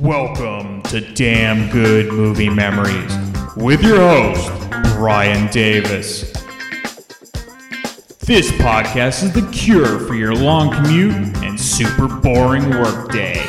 Welcome to Damn Good Movie Memories with your host, Brian Davis. This podcast is the cure for your long commute and super boring workday.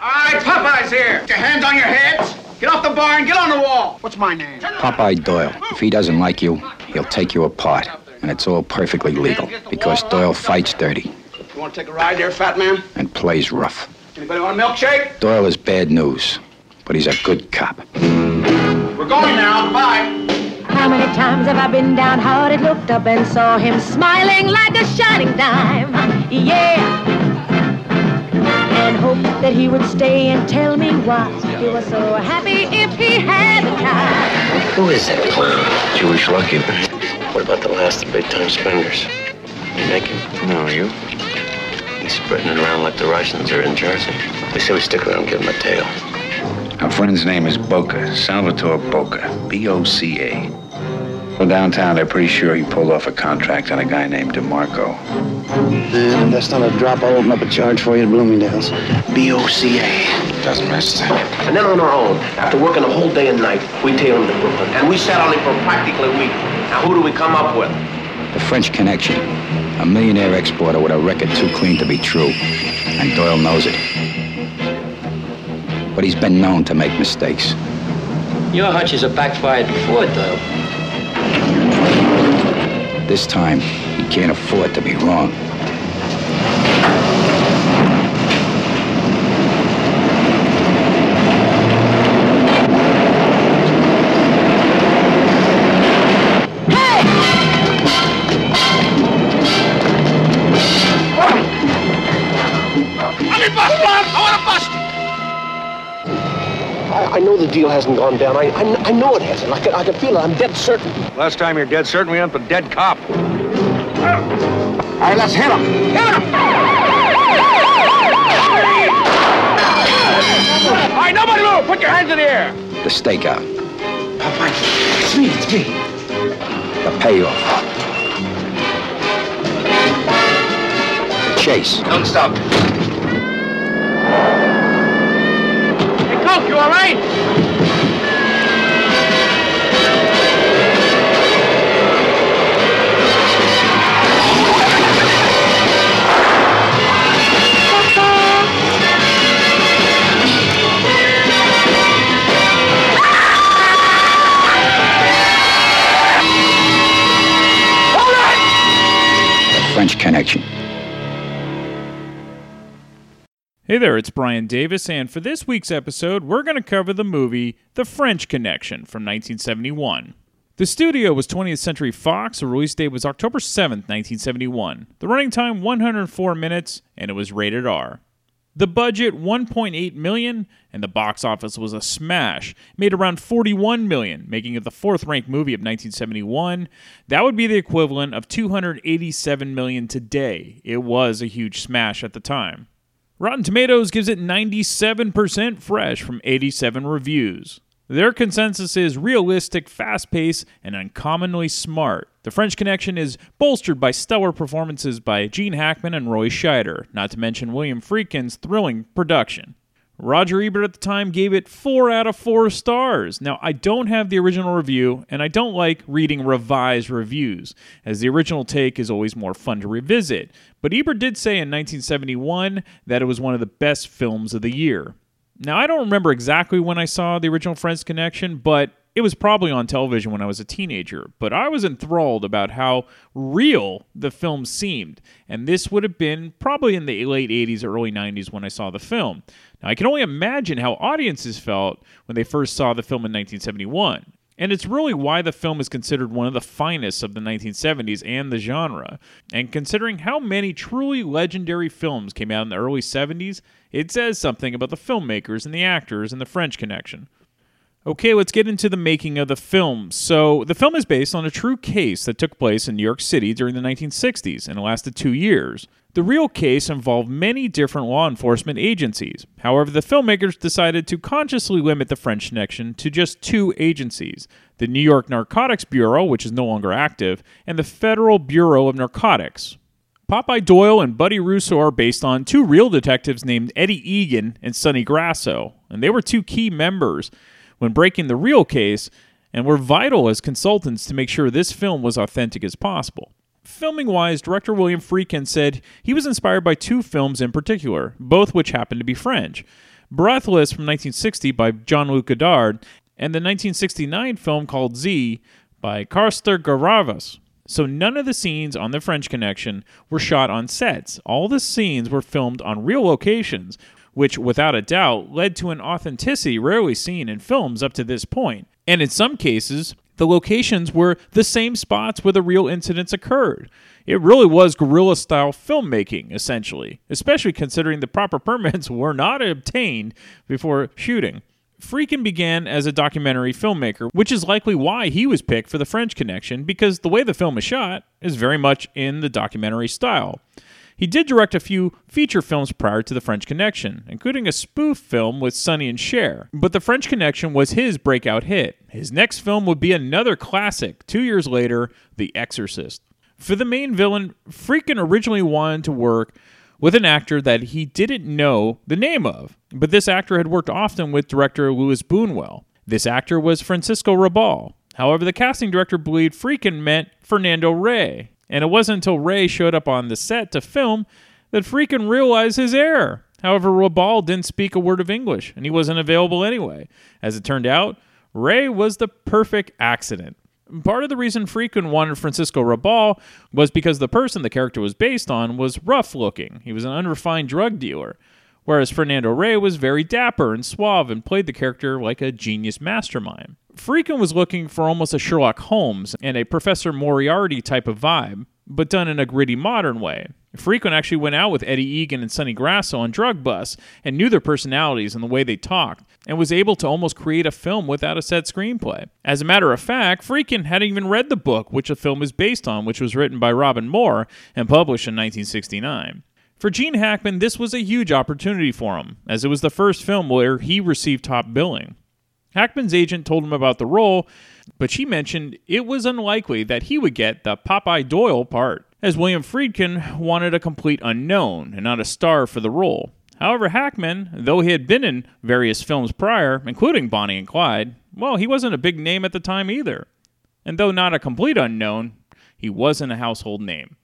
All right, Popeye's here. Get your hands on your heads. Get off the bar and get on the wall. What's my name? Popeye Doyle. If he doesn't like you, he'll take you apart. And it's all perfectly legal because Doyle fights dirty You want to take a ride there, fat man? and plays rough. Anybody want a milkshake? Doyle is bad news, but he's a good cop. We're going now. Bye. How many times have I been downhearted, looked up and saw him smiling like a shining dime? Yeah. And hoped that he would stay and tell me why he was so happy if he had the time. Who is that clown? Jewish lucky. What about the last of big time spenders? You make him? No, you? He's spreading it around like the Russians are in Jersey. They say we stick around and give him a tail. Our friend's name is Boca, Salvatore Boca, B-O-C-A. From downtown, they're pretty sure he pulled off a contract on a guy named DeMarco. Man, that's not a drop. I'll open up a charge for you at Bloomingdale's. B-O-C-A. Doesn't matter. And then on our own, after working a whole day and night, we tail him to Brooklyn. And we sat on him for practically a week. Now who do we come up with? The French Connection. A millionaire exporter with a record too clean to be true. And Doyle knows it. But he's been known to make mistakes. Your hunches have backfired before, Doyle. This time, he can't afford to be wrong. Hasn't gone down. I, I, I know it hasn't. I can, I can feel it. I'm dead certain. Last time you're dead certain we went with dead cop. All right, let's hit him. Hit him. All right, nobody move. Put your hands in the air. The stakeout. Popeye, oh, it's me. It's me. The payoff. The chase. Don't stop. Hey, Coke, you all right? French Connection. Hey there, it's Brian Davis, and for this week's episode, we're going to cover the movie The French Connection from 1971. The studio was 20th Century Fox, the release date was October 7th, 1971. The running time 104 minutes, and it was rated R. The budget 1.8 million and the box office was a smash. It made around 41 million, making it the fourth-ranked movie of 1971. That would be the equivalent of 287 million today. It was a huge smash at the time. Rotten Tomatoes gives it 97% fresh from 87 reviews. Their consensus is realistic, fast paced, and uncommonly smart. The French Connection is bolstered by stellar performances by Gene Hackman and Roy Scheider, not to mention William Friedkin's thrilling production. Roger Ebert at the time gave it 4 out of 4 stars. Now, I don't have the original review, and I don't like reading revised reviews, as the original take is always more fun to revisit. But Ebert did say in 1971 that it was one of the best films of the year. Now, I don't remember exactly when I saw the original French Connection, but it was probably on television when I was a teenager. But I was enthralled about how real the film seemed, and this would have been probably in the late 80s or early 90s when I saw the film. Now, I can only imagine how audiences felt when they first saw the film in 1971. And it's really why the film is considered one of the finest of the 1970s and the genre. And considering how many truly legendary films came out in the early 70s, it says something about the filmmakers and the actors and the French connection. Okay, let's get into the making of the film. So, the film is based on a true case that took place in New York City during the 1960s and lasted two years. The real case involved many different law enforcement agencies. However, the filmmakers decided to consciously limit the French connection to just two agencies the New York Narcotics Bureau, which is no longer active, and the Federal Bureau of Narcotics. Popeye Doyle and Buddy Russo are based on two real detectives named Eddie Egan and Sonny Grosso, and they were two key members when breaking the real case and were vital as consultants to make sure this film was authentic as possible. Filming wise, director William Friedkin said he was inspired by two films in particular, both which happened to be French Breathless from 1960 by Jean Luc Godard, and the 1969 film called Z by Costa-Gavras. So none of the scenes on The French Connection were shot on sets. All the scenes were filmed on real locations, which without a doubt led to an authenticity rarely seen in films up to this point. And in some cases, the locations were the same spots where the real incidents occurred. It really was guerrilla style filmmaking, essentially, especially considering the proper permits were not obtained before shooting. Friedkin began as a documentary filmmaker, which is likely why he was picked for the French Connection, because the way the film is shot is very much in the documentary style. He did direct a few feature films prior to The French Connection, including a spoof film with Sonny and Cher. But The French Connection was his breakout hit. His next film would be another classic, two years later, The Exorcist. For the main villain, Friedkin originally wanted to work with an actor that he didn't know the name of, but this actor had worked often with director Louis Buñuel. This actor was Francisco Rabal. However, the casting director believed Friedkin meant Fernando Rey, and it wasn't until Rey showed up on the set to film that Friedkin realized his error. However, Rabal didn't speak a word of English, and he wasn't available anyway. As it turned out, Rey was the perfect accident. Part of the reason Friedkin wanted Francisco Rabal was because the person the character was based on was rough looking. He was an unrefined drug dealer, whereas Fernando Rey was very dapper and suave and played the character like a genius mastermind. Friedkin was looking for almost a Sherlock Holmes and a Professor Moriarty type of vibe, but done in a gritty modern way. Friedkin actually went out with Eddie Egan and Sonny Grosso on Drug Bus and knew their personalities and the way they talked, and was able to almost create a film without a set screenplay. As a matter of fact, Friedkin hadn't even read the book which the film is based on, which was written by Robin Moore and published in 1969. For Gene Hackman, this was a huge opportunity for him, as it was the first film where he received top billing. Hackman's agent told him about the role, but she mentioned it was unlikely that he would get the Popeye Doyle part, as William Friedkin wanted a complete unknown and not a star for the role. However, Hackman, though he had been in various films prior, including Bonnie and Clyde, well, he wasn't a big name at the time either. And though not a complete unknown, he wasn't a household name.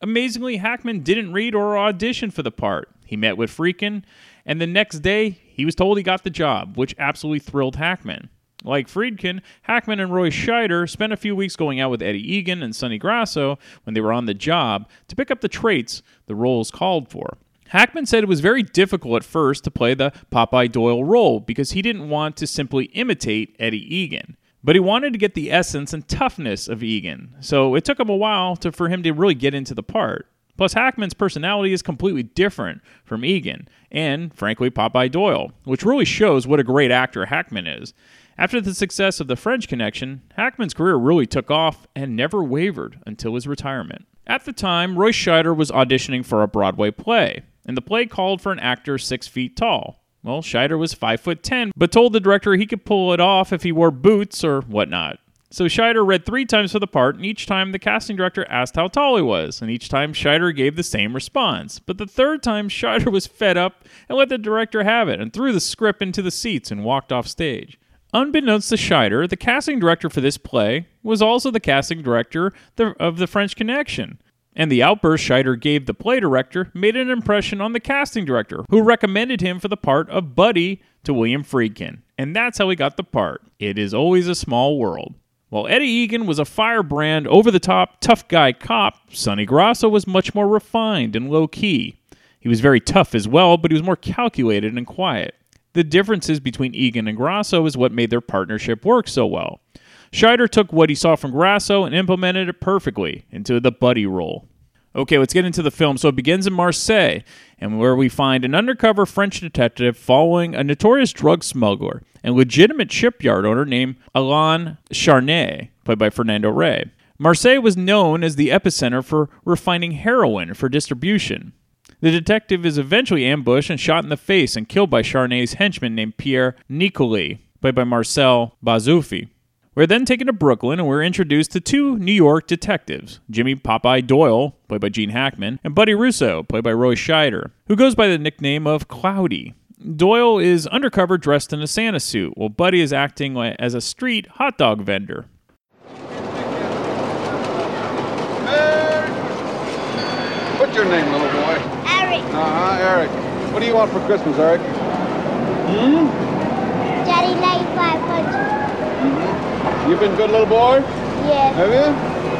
Amazingly, Hackman didn't read or audition for the part. He met with Friedkin, and the next day he was told he got the job, which absolutely thrilled Hackman. Like Friedkin, Hackman and Roy Scheider spent a few weeks going out with Eddie Egan and Sonny Grosso when they were on the job to pick up the traits the roles called for. Hackman said it was very difficult at first to play the Popeye Doyle role because he didn't want to simply imitate Eddie Egan. But he wanted to get the essence and toughness of Egan, so it took him a while to, for him to really get into the part. Plus, Hackman's personality is completely different from Egan, and frankly, Popeye Doyle, which really shows what a great actor Hackman is. After the success of The French Connection, Hackman's career really took off and never wavered until his retirement. At the time, Roy Scheider was auditioning for a Broadway play, and the play called for an actor six feet tall. Well, Scheider was 5 foot 10, but told the director he could pull it off if he wore boots or whatnot. So Scheider read three times for the part, and each time the casting director asked how tall he was, and each time Scheider gave the same response. But the third time, Scheider was fed up and let the director have it, and threw the script into the seats and walked off stage. Unbeknownst to Scheider, the casting director for this play was also the casting director of The French Connection. And the outburst Scheider gave the play director made an impression on the casting director, who recommended him for the part of Buddy to William Friedkin. And that's how he got the part. It is always a small world. While Eddie Egan was a firebrand, over the top, tough guy cop, Sonny Grosso was much more refined and low key. He was very tough as well, but he was more calculated and quiet. The differences between Egan and Grosso is what made their partnership work so well. Scheider took what he saw from Grosso and implemented it perfectly into the buddy role. Okay, let's get into the film. So it begins in Marseille, and where we find an undercover French detective following a notorious drug smuggler and legitimate shipyard owner named Alain Charnier, played by Fernando Rey. Marseille was known as the epicenter for refining heroin for distribution. The detective is eventually ambushed and shot in the face and killed by Charnier's henchman named Pierre Nicoli, played by Marcel Bozzuffi. We're then taken to Brooklyn and we're introduced to two New York detectives Jimmy Popeye Doyle, played by Gene Hackman, and Buddy Russo, played by Roy Scheider, who goes by the nickname of Cloudy. Doyle is undercover dressed in a Santa suit, while Buddy is acting as a street hot dog vendor. What's your name, little boy? Eric. Uh-huh, Eric. What do you want for Christmas, Eric? Hmm? Daddy 9500. You been good, little boy? Yeah. Have you?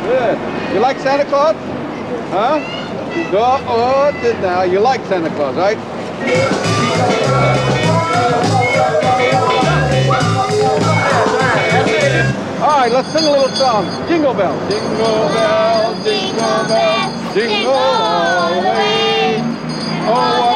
Good. You like Santa Claus? Huh? Oh, oh, did now. You like Santa Claus, right? All right, let's sing a little song. Jingle bell. Jingle bell, jingle bell, jingle all the way. Oh,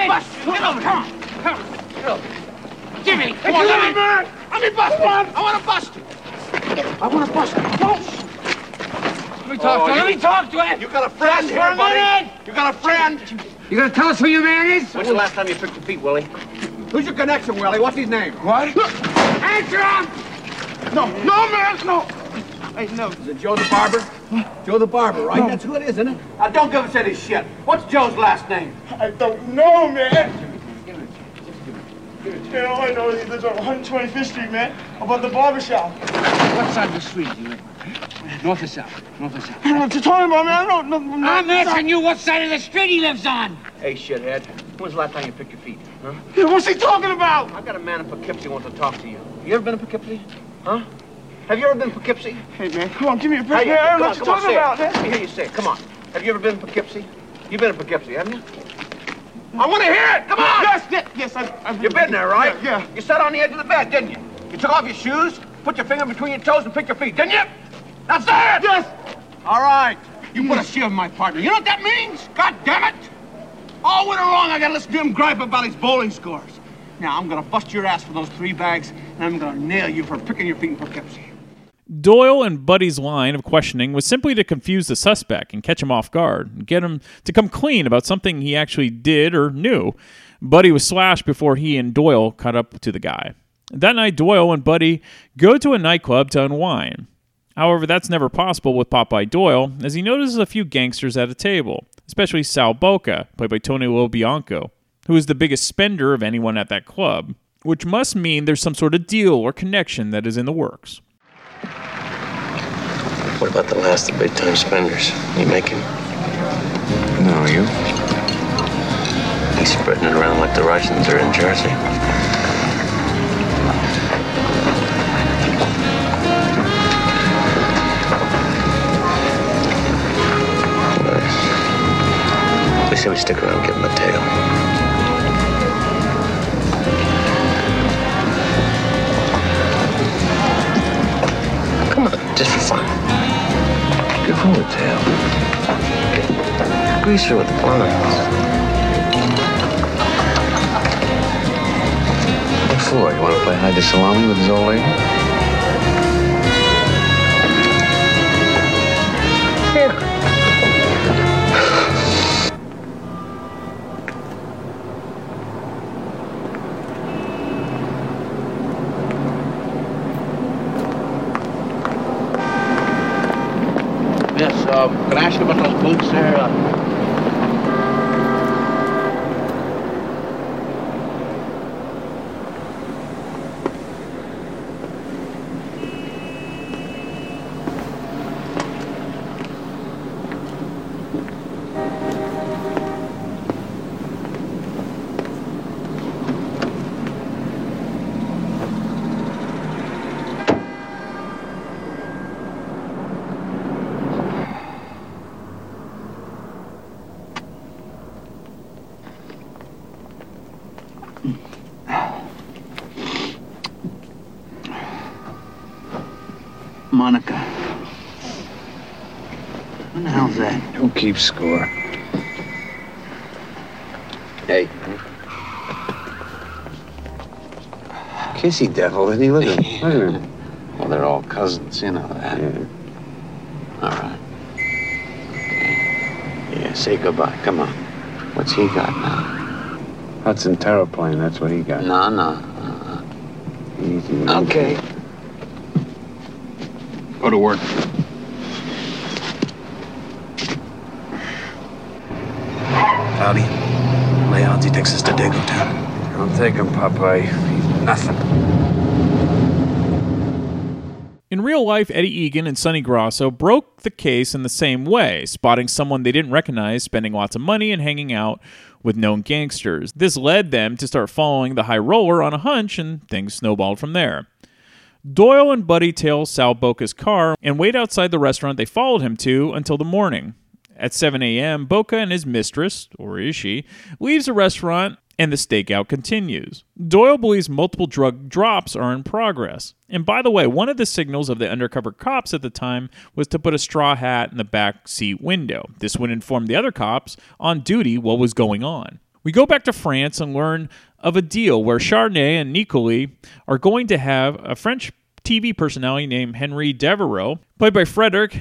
on, man. Bust you. Get over. Come on. Come on. Get over. Jimmy, Come come on, on, let me, man. Let me bust one. I want to bust you. I want to bust you. Let me talk to oh, him. Let me talk to him. You got a friend Just here, for a buddy. minute. You got a friend. You gonna tell us who your man is? When's the last time you picked your feet, Willie? Who's your connection, Willie? What's his name? What? Answer him! No, no, man, no. Hey, no. Is it Joe the Barber? Joe the Barber, right? That's who it is, isn't it? Now, don't give us any shit. What's Joe's last name? I don't know, man. You getting it? Just give me. You know, I know is he lives on 125th Street, man. Above the barber shop. What side of the street do you live on? North or south? North or south? I don't know what you're talking about, man. I don't know. I'm asking you what side of the street he lives on. Hey, shithead. When's the last time you picked your feet? Huh? Yeah, what's he talking about? I've got a man in Poughkeepsie who wants to talk to you. You ever been in Poughkeepsie? Huh? Have you ever been in Poughkeepsie? Hey, man, come on, give me a break, man. I don't know what you're talking about, man. Let me hear you say it. Come on. Have you ever been in Poughkeepsie? You've been in Poughkeepsie, haven't you? I want to hear it. Come on. Yes, yes, yes. I, I've You've been there, right? Yeah, yeah. You sat on the edge of the bed, didn't you? You took off your shoes, put your finger between your toes, and picked your feet, didn't you? That's it. Yes. All right. You put a shield in my partner. You know what that means? God damn it! All winter long, I gotta listen to him gripe about his bowling scores. Now, I'm gonna bust your ass for those three bags, and I'm gonna nail you for picking your feet in Poughkeepsie. Doyle and Buddy's line of questioning was simply to confuse the suspect and catch him off guard and get him to come clean about something he actually did or knew. Buddy was slashed before he and Doyle caught up to the guy. That night, Doyle and Buddy go to a nightclub to unwind. However, that's never possible with Popeye Doyle, as he notices a few gangsters at a table, especially Sal Boca, played by Tony Lo Bianco, who is the biggest spender of anyone at that club, which must mean there's some sort of deal or connection that is in the works. What about the last of big time spenders? You making? No, you? He's spreading it around like the Russians are in Jersey. Nice. We say we stick around and give him a tail. just for fun tail. Grease her with. What for? You want to play hide the salami with his old lady? Ask about those boots there? Monica. When the hell's that? Who keeps score? Hey. Kissy devil, isn't he? Look at him. Look at him. Well, they're all cousins, you know that. All right. Okay. Yeah, say goodbye. Come on. What's he got now? Hudson Terraplane, that's what he got. No, no. Easy. Okay. Go to work. Howdy. Lay odds he takes us to Dago Town. Don't take him, Popeye. He's nothing. In real life, Eddie Egan and Sonny Grosso broke the case in the same way, spotting someone they didn't recognize spending lots of money and hanging out with known gangsters. This led them to start following the high roller on a hunch, and things snowballed from there. Doyle and Buddy tail Sal Boca's car and wait outside the restaurant they followed him to until the morning. At 7 a.m., Boca and his mistress, or is she, leaves the restaurant and the stakeout continues. Doyle believes multiple drug drops are in progress. And by the way, one of the signals of the undercover cops at the time was to put a straw hat in the back seat window. This would inform the other cops on duty what was going on. We go back to France and learn of a deal where Charnier and Nicoli are going to have a French TV personality named Henry Devereaux, played by Frederick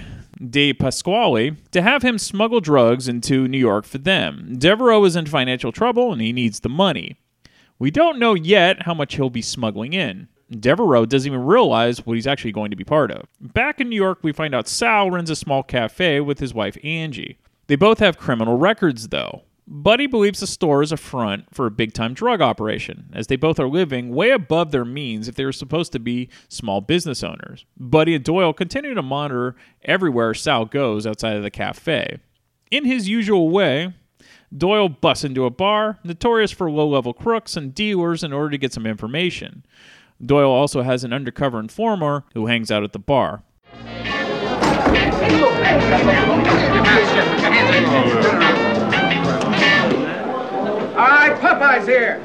De Pasquale, to have him smuggle drugs into New York for them. Devereaux is in financial trouble and he needs the money. We don't know yet how much he'll be smuggling in. Devereaux doesn't even realize what he's actually going to be part of. Back in New York, we find out Sal runs a small cafe with his wife Angie. They both have criminal records, though. Buddy believes the store is a front for a big time drug operation, as they both are living way above their means if they were supposed to be small business owners. Buddy and Doyle continue to monitor everywhere Sal goes outside of the cafe. In his usual way, Doyle busts into a bar, notorious for low level crooks and dealers, in order to get some information. Doyle also has an undercover informer who hangs out at the bar. Popeye's here.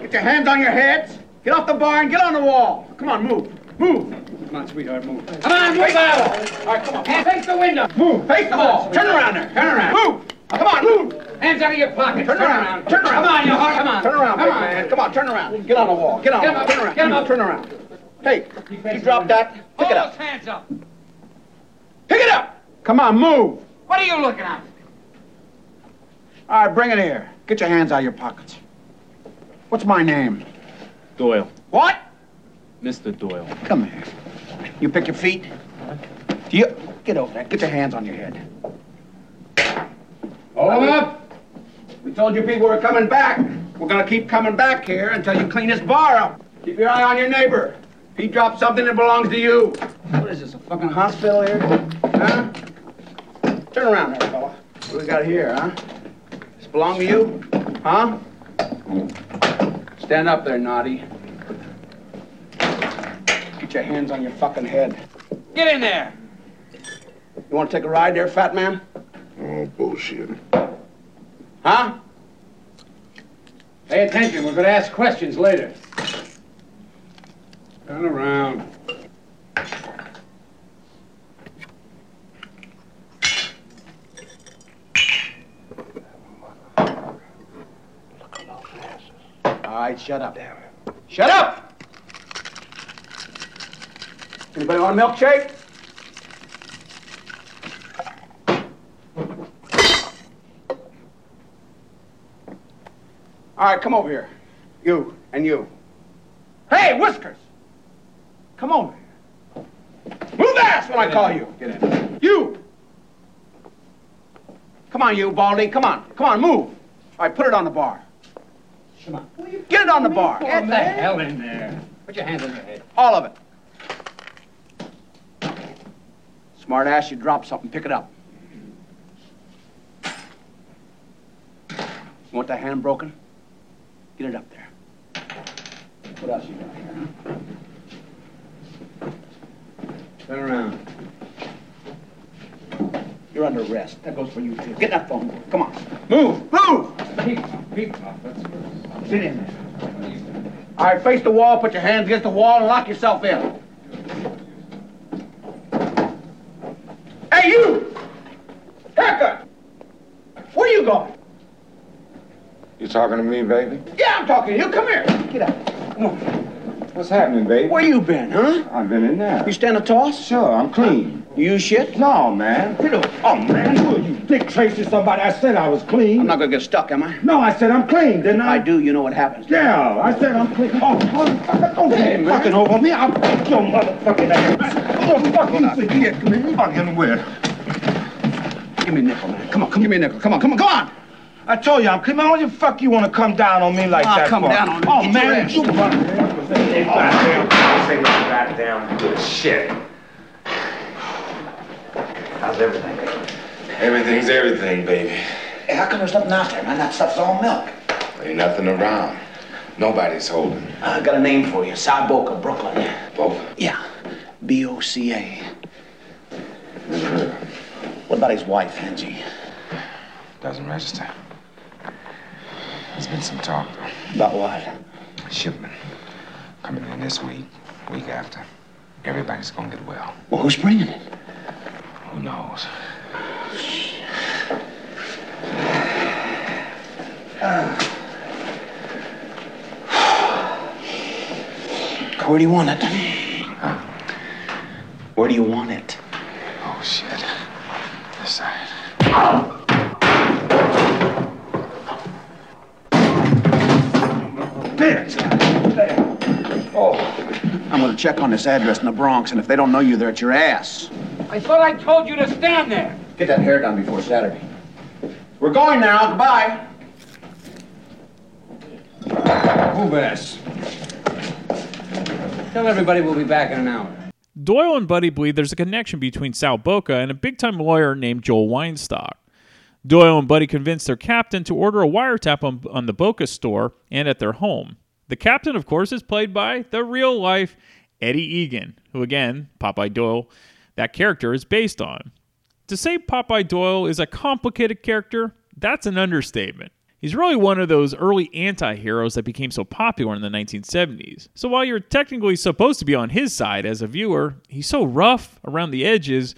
Get your hands on your heads. Get off the bar and get on the wall. Come on, move. Move. Come on, sweetheart, move. Come on, move out. All right, come on. Face the window. Move. Face the wall. Turn around there. Turn around. Move. Come on, move. Hands out of your pockets. Turn, around. Turn around. Come on, you Come on. Turn around, big man. Come on, turn around. Get on the wall. Get on. Get him up. Turn around. Get him up. Turn around. Hey, you drop that. Pick Hold it up. those hands up. Pick it up. Come on, move. What are you looking at? All right, bring it here. Get your hands out of your pockets. What's my name? Doyle. What? Mr. Doyle. Come here. You pick your feet. Do you get over there? Get your hands on your head. Hold 'em up. We told you people were coming back. We're gonna keep coming back here until you clean this bar up. Keep your eye on your neighbor. If he drops something that belongs to you. What is this, a fucking hospital here? Huh? Turn around there, fella. What do we got here, huh? This belong to you? Huh? Stand up there, naughty. Get your hands on your fucking head. Get in there. You want to take a ride there, fat man? Oh, bullshit. Huh? Pay attention. We're going to ask questions later. Turn around. Right, shut up. Damn it. Shut up! Anybody want a milkshake? All right, come over here. You and you. Hey, Whiskers! Come over here. Move ass when I call you. Get in. You! Come on, you, Baldy. Come on. Come on, move. All right, put it on the bar. Come on. Get it on the bar. Get the hell in there. Put your hands on your head. All of it. Smart ass, you drop something, pick it up. You want that hand broken? Get it up there. What else you got here? huh? Turn around. You're under arrest. That goes for you too. Get that phone. Come on. Move. Move. Sit in there. All right, face the wall, put your hands against the wall, and lock yourself in. Hey, you! Haircut! Where you going? You talking to me, baby? Yeah, I'm talking to you. Come here. Get out. Come on. What's happening, baby? Where you been, huh? I've been in there. You stand a toss? Sure, I'm clean. You shit? No, man. Get up. Oh, man, who are you? Dick Tracy, somebody. I said I was clean. I'm not gonna get stuck, am I? No, I said I'm clean, didn't I? I do. You know what happens. Yeah, I said I'm clean. Oh, motherfucker, don't Hey, man. fucking over me. I'll fuck your motherfucking ass. Oh, fuck you forget, man. Fucking where? Give me a nickel, man. Come on, come give me a nickel. Come on, come on, come on. I told you I'm clean. Man, what the fuck you want to come down on me like Ah, that come for? down on me. Oh, Get man, your you Goddamn, say this goddamn good shit. How's everything? Everything's everything, baby. Hey, how come there's nothing out there, man? That stuff's all milk. Ain't nothing around. Nobody's holding. I got a name for you. Sal Boca, Brooklyn. Both. Yeah. B-O-C-A. What about his wife, Angie? Doesn't register. There's been some talk, though. About what? Shipment. Coming in this week, week after. Everybody's gonna get well. Well, who's bringing it? Who knows? Where do you want it? Where do you want it? Oh, shit. This side. There. There. Oh. I'm gonna check on this address in the Bronx, and if they don't know you, they're at your ass. I thought I told you to stand there. Get that hair done before Saturday. We're going now. Goodbye. Move ass. Tell everybody we'll be back in an hour. Doyle and Buddy believe there's a connection between Sal Boca and a big time lawyer named Joel Weinstock. Doyle and Buddy convince their captain to order a wiretap on, on the Boca store and at their home. The captain, of course, is played by the real life Eddie Egan, who, again, Popeye Doyle, that character is based on. To say Popeye Doyle is a complicated character, that's an understatement. He's really one of those early anti heroes that became so popular in the 1970s. So while you're technically supposed to be on his side as a viewer, he's so rough around the edges,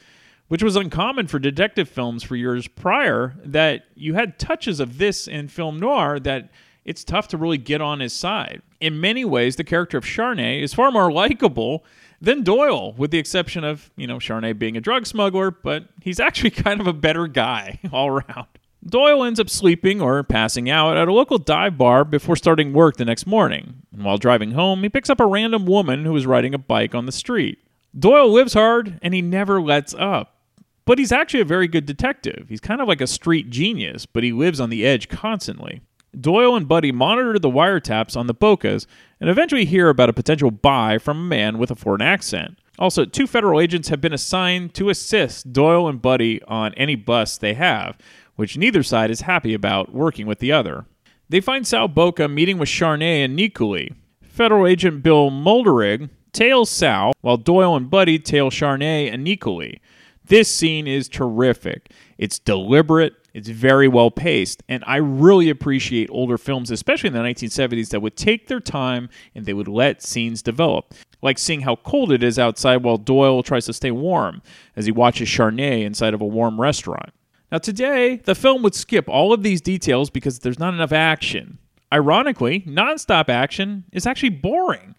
which was uncommon for detective films for years prior, that you had touches of this in film noir that it's tough to really get on his side. In many ways, the character of Charnier is far more likable than Doyle, with the exception of, you know, Charnier being a drug smuggler, but he's actually kind of a better guy all around. Doyle ends up sleeping or passing out at a local dive bar before starting work the next morning. And while driving home, he picks up a random woman who is riding a bike on the street. Doyle lives hard and he never lets up. But he's actually a very good detective. He's kind of like a street genius, but he lives on the edge constantly. Doyle and Buddy monitor the wiretaps on the Bocas and eventually hear about a potential buy from a man with a foreign accent. Also, two federal agents have been assigned to assist Doyle and Buddy on any busts they have, which neither side is happy about working with the other. They find Sal Boca meeting with Charnier and Nicoli. Federal agent Bill Mulderig tails Sal, while Doyle and Buddy tail Charnier and Nicoli. This scene is terrific. It's deliberate, it's very well paced, and I really appreciate older films, especially in the 1970s, that would take their time and they would let scenes develop. Like seeing how cold it is outside while Doyle tries to stay warm as he watches Charnier inside of a warm restaurant. Now, today, the film would skip all of these details because there's not enough action. Ironically, nonstop action is actually boring.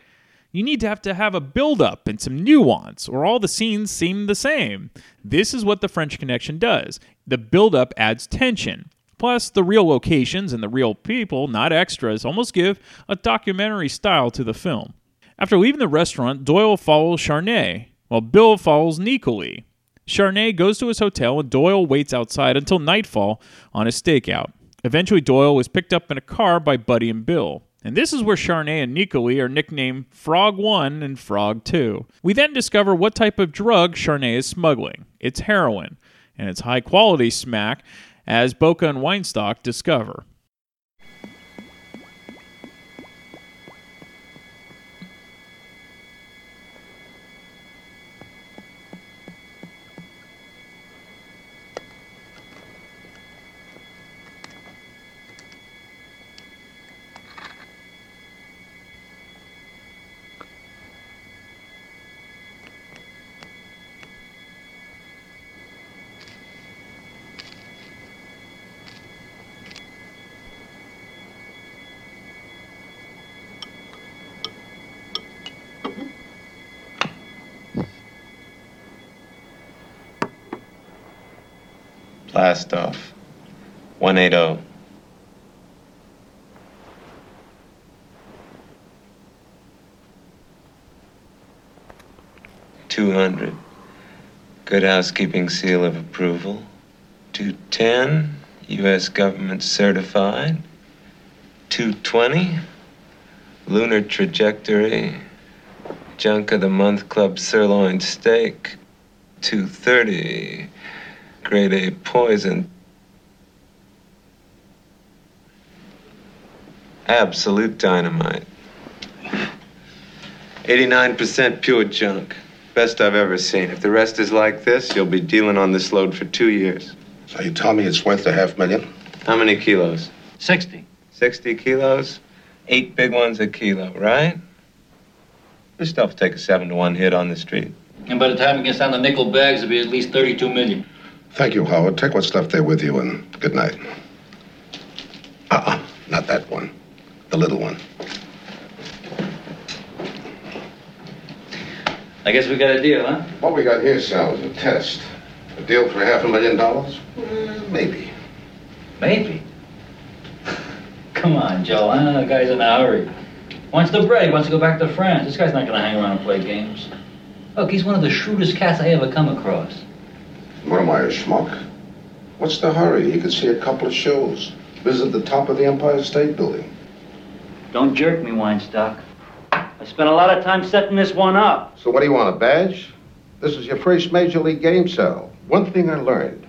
You need to have to have a build up and some nuance, or all the scenes seem the same. This is what the French Connection does. The build up adds tension. Plus, the real locations and the real people, not extras, almost give a documentary style to the film. After leaving the restaurant, Doyle follows Charnier, while Bill follows Nicoli. Charnier goes to his hotel and Doyle waits outside until nightfall on his stakeout. Eventually, Doyle is picked up in a car by Buddy and Bill. And this is where Charnier and Nicoli are nicknamed Frog 1 and Frog 2. We then discover what type of drug Charnier is smuggling. It's heroin, and it's high quality smack, as Boca and Weinstock discover. Blast off. 180. Two hundred. Good housekeeping seal of approval. Two ten. U.S. government certified. Two twenty. Lunar trajectory. Junk of the month club sirloin steak. Two thirty grade A poison. Absolute dynamite. 89% pure junk. Best I've ever seen. If the rest is like this, you'll be dealing on this load for two years. So you tell me it's worth a half million? How many kilos? 60. 60 kilos? Eight big ones a kilo, right? This stuff will take a seven to one hit on the street. And by the time it gets down to nickel bags, it'll be at least 32 million. Thank you, Howard. Take what's left there with you, and good night. Uh-uh, not that one. The little one. I guess we got a deal, huh? What we got here, Sal, is a test. A deal for half a million dollars? Eh, maybe. Maybe. Come on, Joe. I know the guy's in a hurry. Wants the bread. He wants to go back to France. This guy's not going to hang around and play games. Look, he's one of the shrewdest cats I ever come across. What am I, a schmuck? What's the hurry? You could see a couple of shows. Visit the top of the Empire State Building. Don't jerk me, Weinstock. I spent a lot of time setting this one up. So what do you want, a badge? This is your first major league game, Sal. One thing I learned.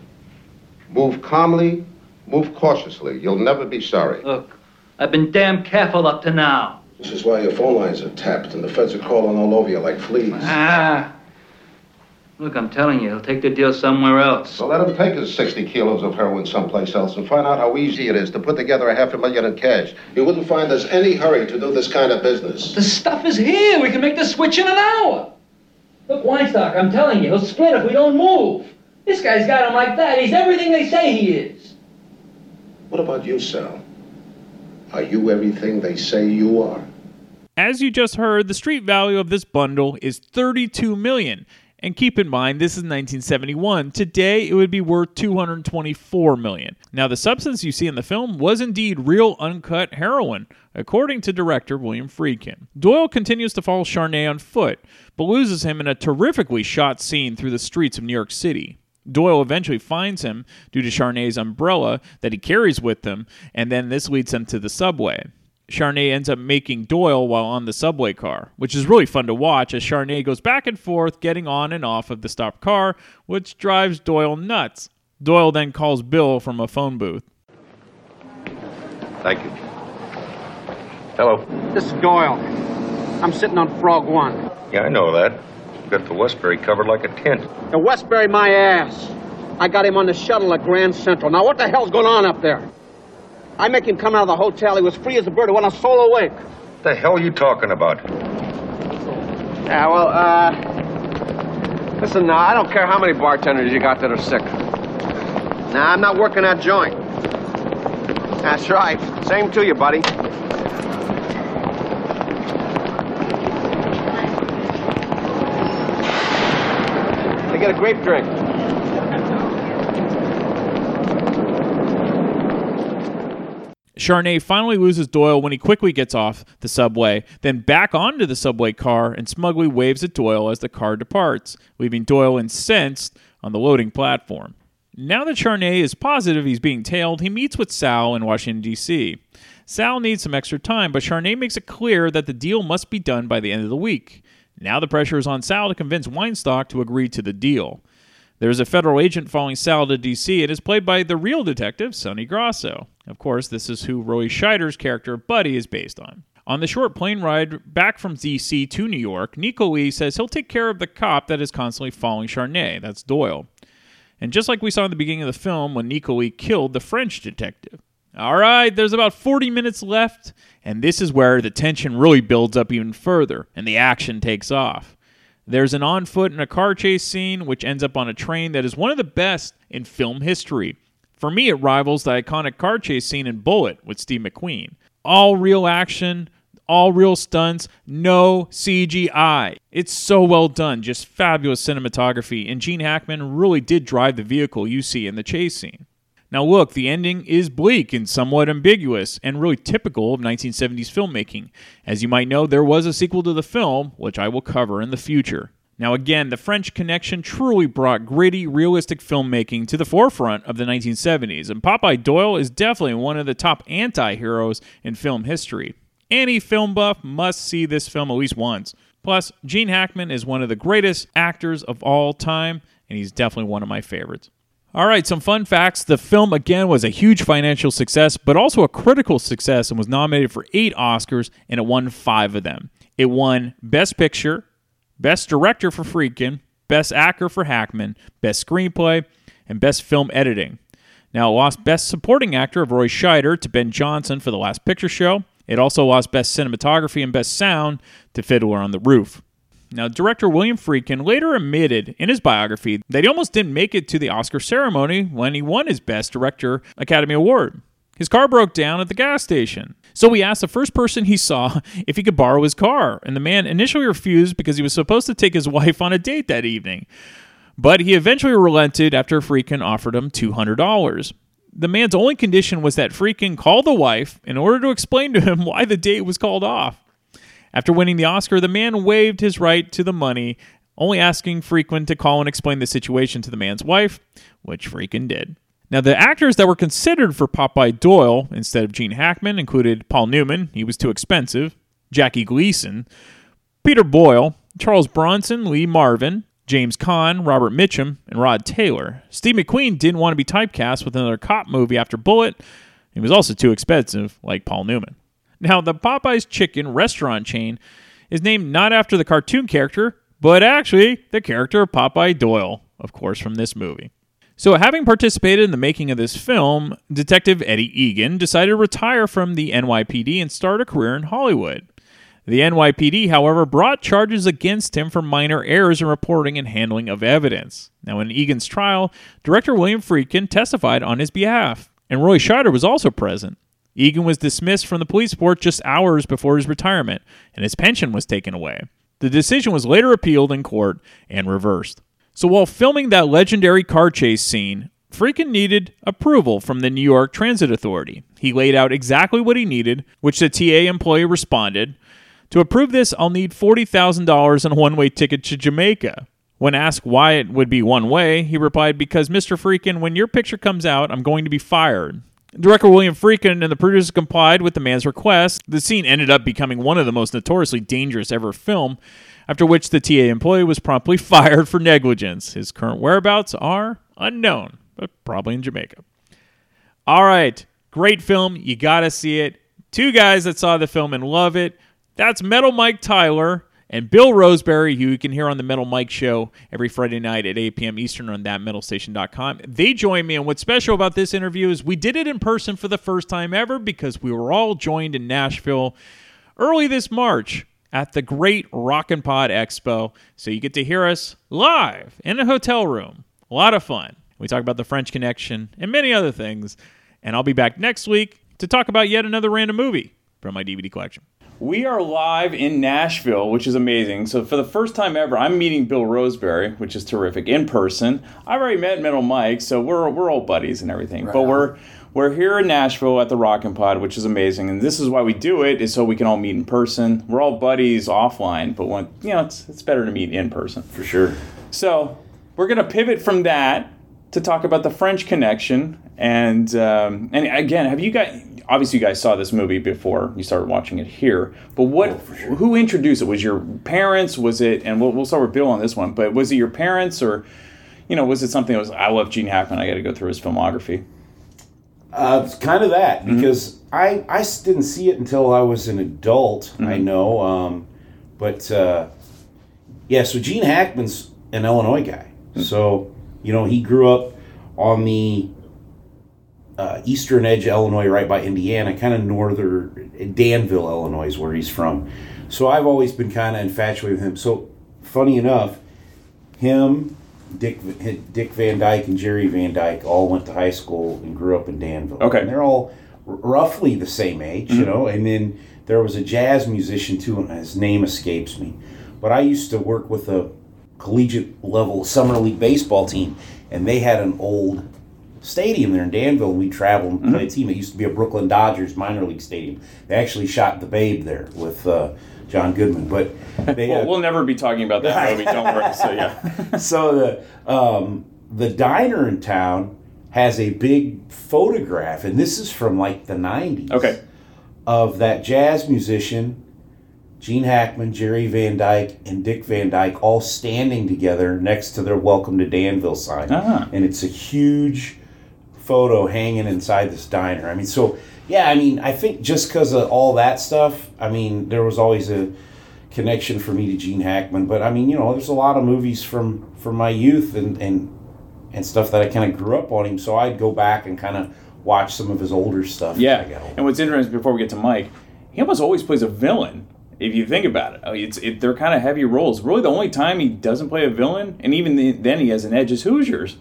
Move calmly, move cautiously. You'll never be sorry. Look, I've been damn careful up to now. This is why your phone lines are tapped and the feds are crawling all over you like fleas. Ah. Look, I'm telling you, he'll take the deal somewhere else. So let him take his 60 kilos of heroin someplace else and find out how easy it is to put together a half a million in cash. You wouldn't find there's any hurry to do this kind of business. The stuff is here. We can make the switch in an hour. Look, Weinstock, I'm telling you, he'll split if we don't move. This guy's got him like that. He's everything they say he is. What about you, Sal? Are you everything they say you are? As you just heard, the street value of this bundle is 32 million. And keep in mind, this is 1971. Today, it would be worth 224 million. Now, the substance you see in the film was indeed real uncut heroin, according to director William Friedkin. Doyle continues to follow Charnier on foot, but loses him in a terrifically shot scene through the streets of New York City. Doyle eventually finds him due to Charnier's umbrella that he carries with him, and then this leads him to the subway. Charnier ends up making Doyle while on the subway car, which is really fun to watch as Charnier goes back and forth getting on and off of the stopped car, which drives Doyle nuts. Doyle then calls Bill from a phone booth. Thank you. Hello. This is Doyle. I'm sitting on Frog One. Yeah, I know that. We've got the Westbury covered like a tent. The Westbury, my ass. I got him on the shuttle at Grand Central. Now, what the hell's going on up there? I make him come out of the hotel. He was free as a bird. He want a soul awake. What the hell are you talking about? Yeah, well, uh... Listen, now, I don't care how many bartenders you got that are sick. Now, I'm not working that joint. That's right. Same to you, buddy. They get a grape drink. Charnier finally loses Doyle when he quickly gets off the subway, then back onto the subway car and smugly waves at Doyle as the car departs, leaving Doyle incensed on the loading platform. Now that Charnier is positive he's being tailed, he meets with Sal in Washington, D.C. Sal needs some extra time, but Charnier makes it clear that the deal must be done by the end of the week. Now the pressure is on Sal to convince Weinstock to agree to the deal. There is a federal agent following Sal to D.C. and It is played by the real detective, Sonny Grosso. Of course, this is who Roy Scheider's character, Buddy, is based on. On the short plane ride back from D.C. to New York, Nicoli says he'll take care of the cop that is constantly following Charnier. That's Doyle. And just like we saw in the beginning of the film when Nicoli killed the French detective. All right, there's about 40 minutes left, and this is where the tension really builds up even further and the action takes off. There's an on foot and a car chase scene, which ends up on a train that is one of the best in film history. For me, it rivals the iconic car chase scene in Bullitt with Steve McQueen. All real action, all real stunts, no CGI. It's so well done, just fabulous cinematography, and Gene Hackman really did drive the vehicle you see in the chase scene. Now, look, the ending is bleak and somewhat ambiguous, and really typical of 1970s filmmaking. As you might know, there was a sequel to the film, which I will cover in the future. Now, again, the French Connection truly brought gritty, realistic filmmaking to the forefront of the 1970s, and Popeye Doyle is definitely one of the top anti heroes in film history. Any film buff must see this film at least once. Plus, Gene Hackman is one of the greatest actors of all time, and he's definitely one of my favorites. All right, some fun facts. The film, again, was a huge financial success, but also a critical success and was nominated for eight Oscars, and it won five of them. It won Best Picture, Best Director for Friedkin, Best Actor for Hackman, Best Screenplay, and Best Film Editing. Now, it lost Best Supporting Actor of Roy Scheider to Ben Johnson for The Last Picture Show. It also lost Best Cinematography and Best Sound to Fiddler on the Roof. Now, director William Friedkin later admitted in his biography that he almost didn't make it to the Oscar ceremony when he won his Best Director Academy Award. His car broke down at the gas station. So he asked the first person he saw if he could borrow his car, and the man initially refused because he was supposed to take his wife on a date that evening. But he eventually relented after Friedkin offered him $200. The man's only condition was that Friedkin call the wife in order to explain to him why the date was called off. After winning the Oscar, the man waived his right to the money, only asking Friedkin to call and explain the situation to the man's wife, which Friedkin did. Now, the actors that were considered for Popeye Doyle instead of Gene Hackman included Paul Newman, he was too expensive, Jackie Gleason, Peter Boyle, Charles Bronson, Lee Marvin, James Caan, Robert Mitchum, and Rod Taylor. Steve McQueen didn't want to be typecast with another cop movie after Bullitt. He was also too expensive, like Paul Newman. Now, the Popeye's Chicken restaurant chain is named not after the cartoon character, but actually the character Popeye Doyle, of course, from this movie. So, having participated in the making of this film, Detective Eddie Egan decided to retire from the NYPD and start a career in Hollywood. The NYPD, however, brought charges against him for minor errors in reporting and handling of evidence. Now, in Egan's trial, director William Friedkin testified on his behalf, and Roy Scheider was also present. Egan was dismissed from the police force just hours before his retirement, and his pension was taken away. The decision was later appealed in court and reversed. So while filming that legendary car chase scene, Friedkin needed approval from the New York Transit Authority. He laid out exactly what he needed, which the TA employee responded. To approve this, I'll need $40,000 and a one way ticket to Jamaica. When asked why it would be one way, he replied, Because, Mr. Friedkin, when your picture comes out, I'm going to be fired. Director William Friedkin and the producers complied with the man's request. The scene ended up becoming one of the most notoriously dangerous ever filmed, after which the TA employee was promptly fired for negligence. His current whereabouts are unknown, but probably in Jamaica. All right, great film. You got to see it. Two guys that saw the film and love it. That's Metal Mike Tyler and Bill Roseberry, who you can hear on the Metal Mike Show every Friday night at 8 p.m. Eastern on thatmetalstation.com. They joined me, and what's special about this interview is we did it in person for the first time ever because we were all joined in Nashville early this March at the Great Rockin' Pod Expo. So you get to hear us live in a hotel room. A lot of fun. We talk about the French Connection and many other things. And I'll be back next week to talk about yet another random movie from my DVD collection. We are live in Nashville, which is amazing. So, for the first time ever, I'm meeting Bill Roseberry, which is terrific, in person. I've already met Metal Mike, so we're, we're old buddies and everything. but we're we're here in Nashville at the Rockin' Pod, which is amazing. And this is why we do it, is so we can all meet in person. We're all buddies offline, but when, you know, it's, it's better to meet in person. For sure. So, we're going to pivot from that to talk about the French Connection. And um, and again, have you guys? Obviously, you guys saw this movie before you started watching it here. But what? Who introduced it? Was your parents? Was it? And we'll, we'll start with Bill on this one. But was it your parents, or you know, was it something that was? I love Gene Hackman. I got to go through his filmography. Uh, it's kind of that Mm-hmm. because I I s- didn't see it until I was an adult. I Mm-hmm. know, um, but uh, yeah. So Gene Hackman's an Illinois guy. Mm-hmm. So you know he grew up on the uh, eastern edge Illinois, right by Indiana, kind of northern Danville, Illinois, is where he's from. So I've always been kind of infatuated with him. So funny enough, him, Dick Dick Van Dyke, and Jerry Van Dyke all went to high school and grew up in Danville. Okay. and they're all r- roughly the same age, you Mhm. know. And then there was a jazz musician too, and his name escapes me. But I used to work with a collegiate level summer league baseball team, and they had an old stadium there in Danville. We traveled and played a team. It used to be a Brooklyn Dodgers minor league stadium. They actually shot the Babe there with uh, John Goodman, but they Well, uh, we'll never be talking about that movie. Don't worry. So yeah. so the um, the diner in town has a big photograph, and this is from like the '90s. Okay. Of that jazz musician, Gene Hackman, Jerry Van Dyke, and Dick Van Dyke all standing together next to their "Welcome to Danville" sign, Ah. and it's a huge photo hanging inside this diner. I mean, so yeah, I mean, I think just because of all that stuff, I mean, there was always a connection for me to Gene Hackman. But I mean, you know, there's a lot of movies from from my youth and and and stuff that I kind of grew up on him. So I'd go back and kind of watch some of his older stuff. Yeah, and what's interesting before we get to Mike, he almost always plays a villain. If you think about it, I mean, it's it, they're kind of heavy roles. Really, the only time he doesn't play a villain, and even the, then he has an edge, is Hoosiers.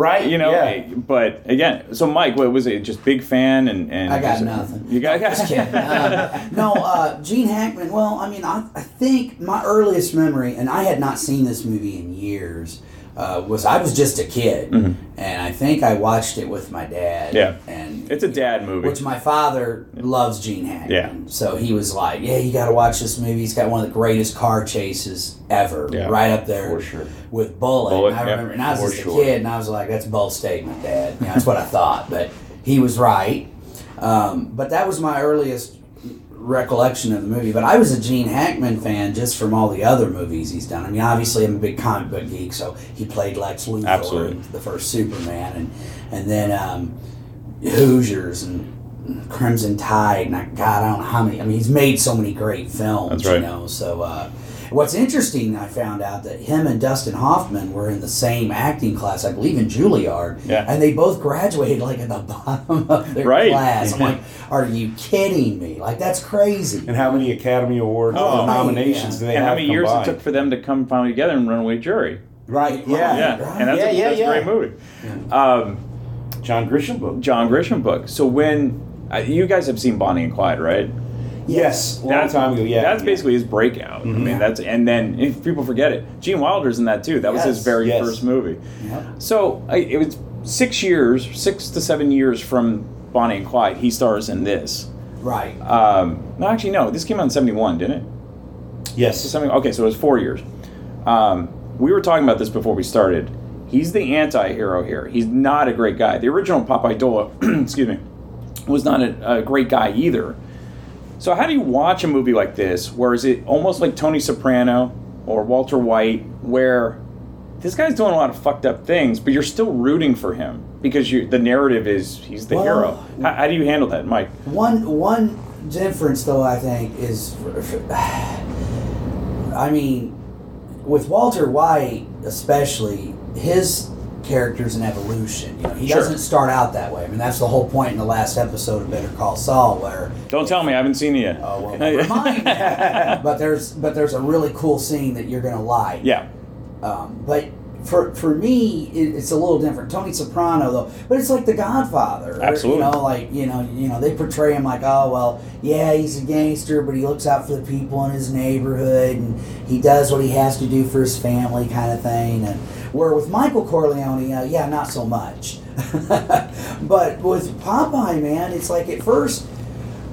Right. You know. yeah. But again, so Mike, what was it? Just big fan and and I got just- nothing. You got Just kidding. Uh, no, uh, Gene Hackman. Well, I mean, I, I think my earliest memory, and I had not seen this movie in years, uh, was I was just a kid, Mhm. and I think I watched it with my dad. Yeah. and it's a dad movie. which my father loves Gene Hackman. Yeah. So he was like, "Yeah, you got to watch this movie. He's got one of the greatest car chases ever, Yeah. right up there For sure. with Bullitt." Bullitt, And I yeah, remember, and I was for just sure. a kid, and I was like, "That's a bold statement, Dad." You know, that's what I thought, but he was right. Um, but that was my earliest recollection of the movie. But I was a Gene Hackman fan just from all the other movies he's done. I mean, obviously, I'm a big comic book geek, so he played Lex Luthor Absolutely. in the first Superman, and and then um, Hoosiers and Crimson Tide, and I, God, I don't know how many. I mean, he's made so many great films, That's right. you know. So, uh, what's interesting, I found out that him and Dustin Hoffman were in the same acting class, I believe, in Juilliard, Yeah. and they both graduated like at the bottom of their Right. class. I'm like, are you kidding me? Like that's crazy. And how many Academy Awards Oh, and nominations yeah. do they and have how many years it took for them to come finally together and Runaway Jury? Right. Yeah. Yeah, right. and that's, Yeah, a, yeah, that's yeah. a great movie. Um, John Grisham book. John Grisham book. So when uh, you guys have seen Bonnie and Clyde, right? Yes. A long That's- time ago. Yeah. That's yeah. basically his breakout. I mean, that's and then if people forget it, Gene Wilder's in that too. That was his very Yes. first movie. Yep. So I, it was six years, six to seven years from Bonnie and Clyde. He stars in this. Right. Um, no, actually, no. This came out in '71, didn't it? Yes. Something. Okay, so it was four years. Um, we were talking about this before we started. He's the anti-hero here. He's not a great guy. The original Popeye Doyle, excuse me, was not a, a great guy either. So how do you watch a movie like this, where is it almost like Tony Soprano or Walter White, where this guy's doing a lot of fucked up things, but you're still rooting for him because you, the narrative is he's the Well- hero. How, how do you handle that, Mike? One one difference, though, I think is, I mean, with Walter White especially, his character's an evolution. You know, he Sure. doesn't start out that way. I mean, that's the whole point in the last episode of Better Call Saul, where Don't tell me I haven't seen it yet. Oh well, never mind. but there's but there's a really cool scene that you're gonna like. yeah. Um, but for for me, it, it's a little different. Tony Soprano though, but it's like The Godfather. Absolutely. You know, like you know, you know, they portray him like, oh well, yeah, he's a gangster, but he looks out for the people in his neighborhood, and he does what he has to do for his family, kind of thing. And where with Michael Corleone, uh, yeah, not so much. but with Popeye, man, it's like at first.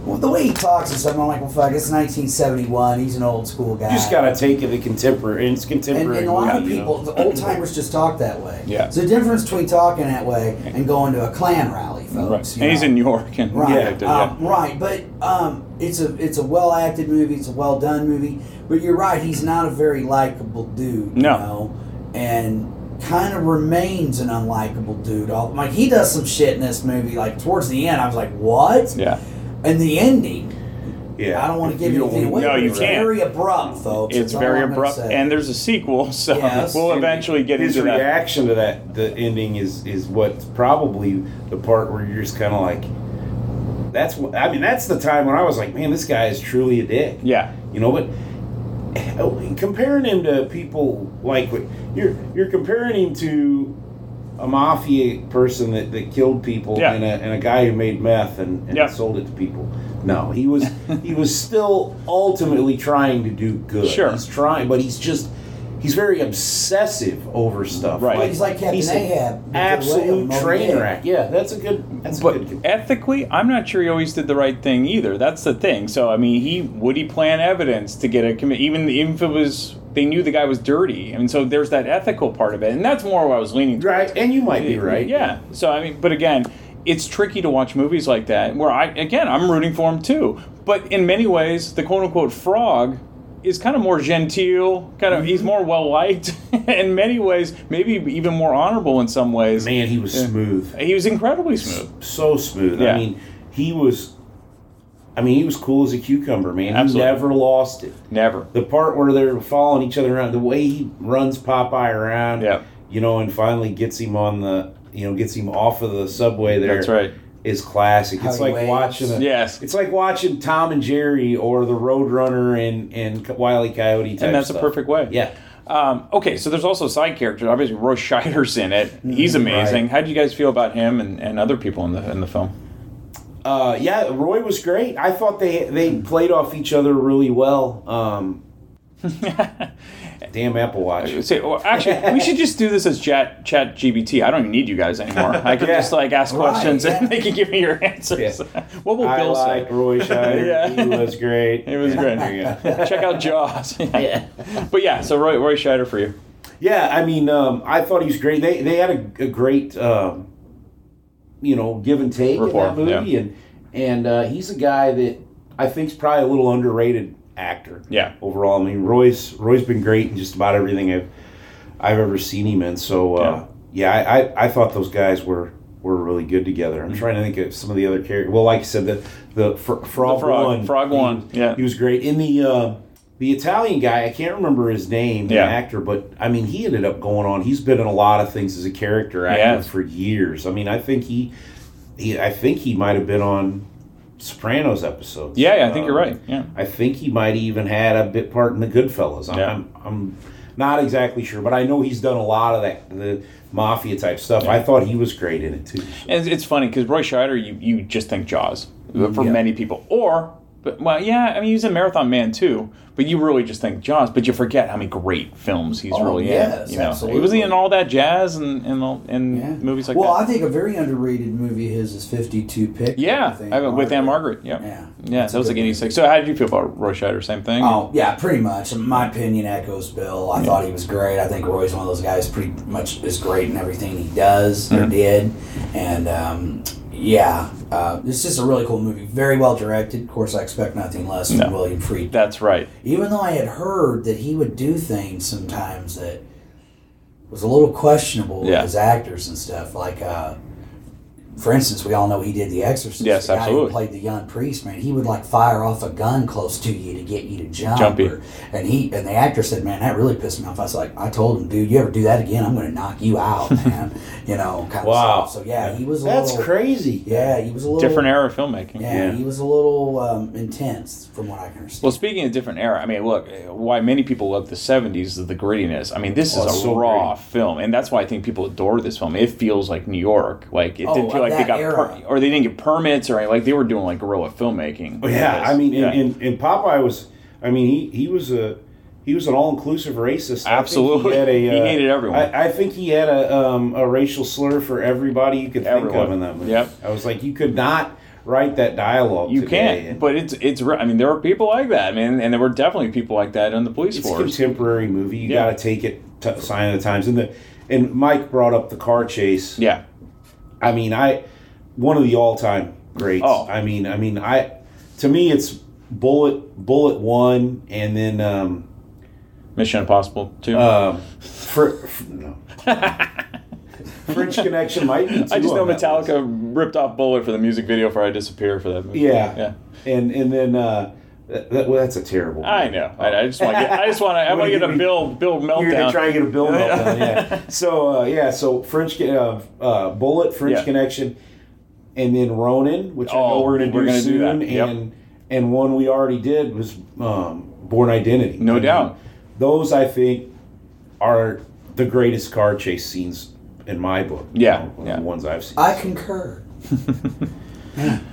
Well, the way he talks and stuff, I'm like, well, fuck, it's 1971. He's an old school guy. You just got to take it the contemporary. It's contemporary. and a lot of movie, you people, know? the old timers just talk that way. Yeah. There's a difference between talking that way and going to a Klan rally, folks. Right. And he's know. in New York and Right, yeah, um, right, but um, it's a it's a well acted movie. It's a well done movie. But you're right, he's not a very likable dude. No. you know, and kind of remains an unlikable dude. All, like he does some shit in this movie. Like towards the end, I was like, what? Yeah. And the ending. Yeah. I don't want to give You you don't anything away. No, but you it's can't. Very abrupt, folks. It's very abrupt, and there's a sequel, so Yes. we'll eventually get his into that. reaction to that the ending is is what's probably the part where you're just kind of like that's what I mean that's the time when I was like man this guy is truly a dick Yeah, you know but eh, comparing him to people like you're you're comparing him to a mafia person that, that killed people Yeah. and, a, and a guy who made meth and, and Yeah. sold it to people no he was he was still ultimately trying to do good Sure. he's trying but he's just he's very obsessive over stuff Right. He's like Captain he's an Ahab. absolute train Montgomery. wreck yeah that's a good that's a but good ethically, I'm not sure he always did the right thing either. That's the thing. So I mean, he would he plan evidence to get a commit, even even if it was they knew the guy was dirty, and so there's that ethical part of it, and that's more what I was leaning. right and you might be right Yeah. So I mean, but again, it's tricky to watch movies like that where I again I'm rooting for him too. But in many ways, the quote unquote frog is kind of more genteel, kind of he's more well liked in many ways, maybe even more honorable in some ways. man he was smooth He was incredibly smooth. so smooth. Yeah. I mean, he was. I mean, he was cool as a cucumber, man. Absolutely. He never lost it. Never. The part where they're following each other around, the way he runs Popeye around, Yeah. you know, and finally gets him on the, you know, gets him off of the subway there. That's right. Is classic. How it's like waves. watching a, Yes. It's like watching Tom and Jerry or the Roadrunner and and Wile E. Coyote type and that's stuff. a perfect way. Yeah. Um, okay, so there's also side characters. Obviously, Roy Scheider's in it. He's Mm, amazing. right. How do you guys feel about him and, and other people in the in the film? Uh, yeah, Roy was great. I thought they they played off each other really well. Um, damn Apple Watch. Say, well, actually, we should just do this as chat chat GPT. I don't even need you guys anymore. I can Yeah. just like ask Right, questions yeah. and they can give me your answers. what will I Bill like say? Roy Scheider. Yeah. He was great. It was great. There you go. Check out Jaws. yeah. But yeah, so Roy, Roy Scheider for you. Yeah, I mean, um, I thought he was great. They they had a, a great, um, you know, give and take Rapport, in that movie, yeah. and and uh, he's a guy that I think's probably a little underrated actor. Yeah. Overall, I mean, Roy's Roy's been great in just about everything I've I've ever seen him in. So uh, yeah, I, I I thought those guys were. Were really good together. Mm-hmm. I'm trying to think of some of the other characters. Well, like I said, the the fr- frog, frog- one, frog he- one, yeah. he was great. In the uh, the Italian guy, I can't remember his name, Yeah. the actor, but I mean, he ended up going on. He's been in a lot of things as a character actor Yeah. for years. I mean, I think he, he I think he might have been on Sopranos episodes. Yeah, yeah, I think you're Um, right. Yeah. I think he might even had a bit part in the Goodfellas. I'm, Yeah. I'm, I'm not exactly sure, but I know he's done a lot of that the mafia type stuff. I thought he was great in it too. And it's- funny because Roy Scheider, you, you just think Jaws for Yeah. many people, or but well, yeah, I mean he's a Marathon Man too, but you really just think Jaws, but you forget how many great films he's Oh, really yes, in. You know, he absolutely. was in all that jazz and and, all, and movies like well, that. Well, I think a very underrated movie of his is 52 Pick. yeah, I, with Ann-Margret. Yeah, Yeah. yeah, that was a guinea stick. So how did you feel about Roy Scheider? Same thing. Oh, yeah, pretty much. My opinion echoes Bill. I thought he was great. I think Roy's one of those guys pretty much is great in everything he does or Mhm. did. And um, yeah, uh, it's just a really cool movie. Very well directed. Of course, I expect nothing less from No. William Friedkin. That's right. Even though I had heard that he would do things sometimes that was a little questionable Yeah. with his actors and stuff, like uh, for instance, we all know he did The Exorcist. Yes, the guy absolutely. Who played the young priest, man. He would like fire off a gun close to you to get you to jump. Jumpy. or- and he and the actor said, "Man, that really pissed me off." I was like, "I told him, dude, you ever do that again, I'm going to knock you out, man." you know, kind Wow. of stuff. So yeah, he was. A That's little, crazy. Yeah, he was a little Different era of filmmaking. Yeah, he was a little um, intense, from what I can understand. Well, speaking of different era, I mean, look, why many people love the '70s is the grittiness. I mean, this Oh, is a so raw film, and that's why I think people adore this film. It feels like New York, like it Oh, didn't feel of like they that got era. per- or they didn't get permits or like they were doing like guerrilla filmmaking. Oh, yeah, I mean, Yeah. and, and, and Popeye was, I mean, he, he was a he was an all inclusive racist. Absolutely. he, had a, He uh, hated everyone. I, I think he had a um, a racial slur for everybody you could think Everyone. of in that movie. Yep. I was like, you could not write that dialogue. you today. can't, but it's it's. re- I mean, there were people like that, man, and there were definitely people like that in the police it's a force. contemporary movie. You Yeah. got to take it to sign of the times. And the and Mike brought up the car chase. Yeah, I mean, I one of the all time greats. Oh. I mean, I mean, I to me it's Bullitt Bullitt One, and then um, Mission Impossible too. um, fr- fr- no. French Connection might be. I just know on that list. Metallica ripped off Bullitt for the music video for "I Disappear" for that movie. Yeah, yeah. and and then uh, that, that, well, that's a terrible. I know. I, I just want to get. I just want to. I want to get a Bill Bill meltdown. You're gonna try and get a bill meltdown, yeah. So uh, yeah, so French uh, uh, Bullitt, French Yeah. Connection, and then Ronin, which I know Oh, we're gonna do we're gonna do soon, that. Yep. and and one we already did was um, Born Identity. No I mean, doubt. those I think are the greatest car chase scenes in my book. Yeah, you know, yeah. the ones I've seen. I concur.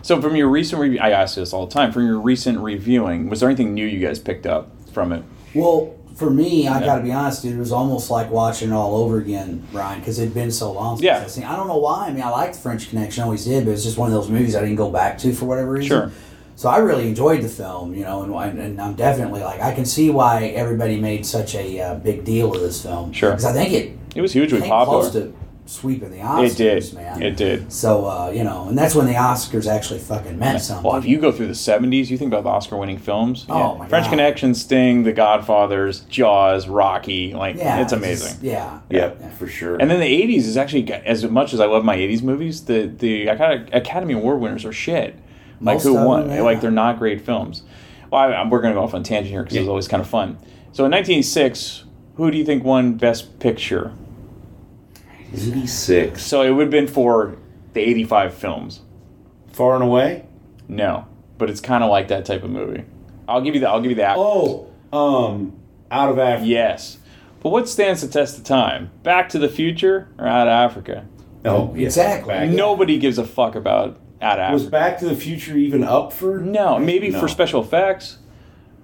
So from your recent review, I ask this all the time. From your recent reviewing, was there anything new you guys picked up from it? Well, for me, I Yeah. got to be honest, dude. It was almost like watching it all over again, Brian, because it'd been so long since Yeah. I seen. I don't know why. I mean, I liked French Connection, I always did, but it's just one of those movies I didn't go back to for whatever reason. Sure. So I really enjoyed the film, you know, and, and, and I'm definitely like I can see why everybody made such a uh, big deal of this film. Sure. because I think it It was hugely popular. close to sweeping the Oscars. It did. man. It did. So uh, you know, and that's when the Oscars actually fucking meant something. Well, if you go through the '70s, you think about the Oscar-winning films. Oh, my French God. Connection, Sting, The Godfathers, Jaws, Rocky. Like yeah, it's amazing. just- yeah. yeah, for sure. And then the '80s is actually as much as I love my '80s movies, the the Acad- Academy Award winners are shit. Like Most who won? them, yeah. Like they're not great films. Well, I, we're going to go off on a tangent here because it's always kind of fun. So in 1986, who do you think won Best Picture? 86. So it would have been for the 85 films. Far and away. No, but it's kind of like that type of movie. I'll give you the. I'll give you the. Oh, um, out of Africa. Yes. But what stands the test of time? Back to the Future or Out of Africa? Oh, yeah. Exactly. Back- Nobody gives a fuck about Out of Africa. Was Back to the Future even up for? No, maybe No. for special effects.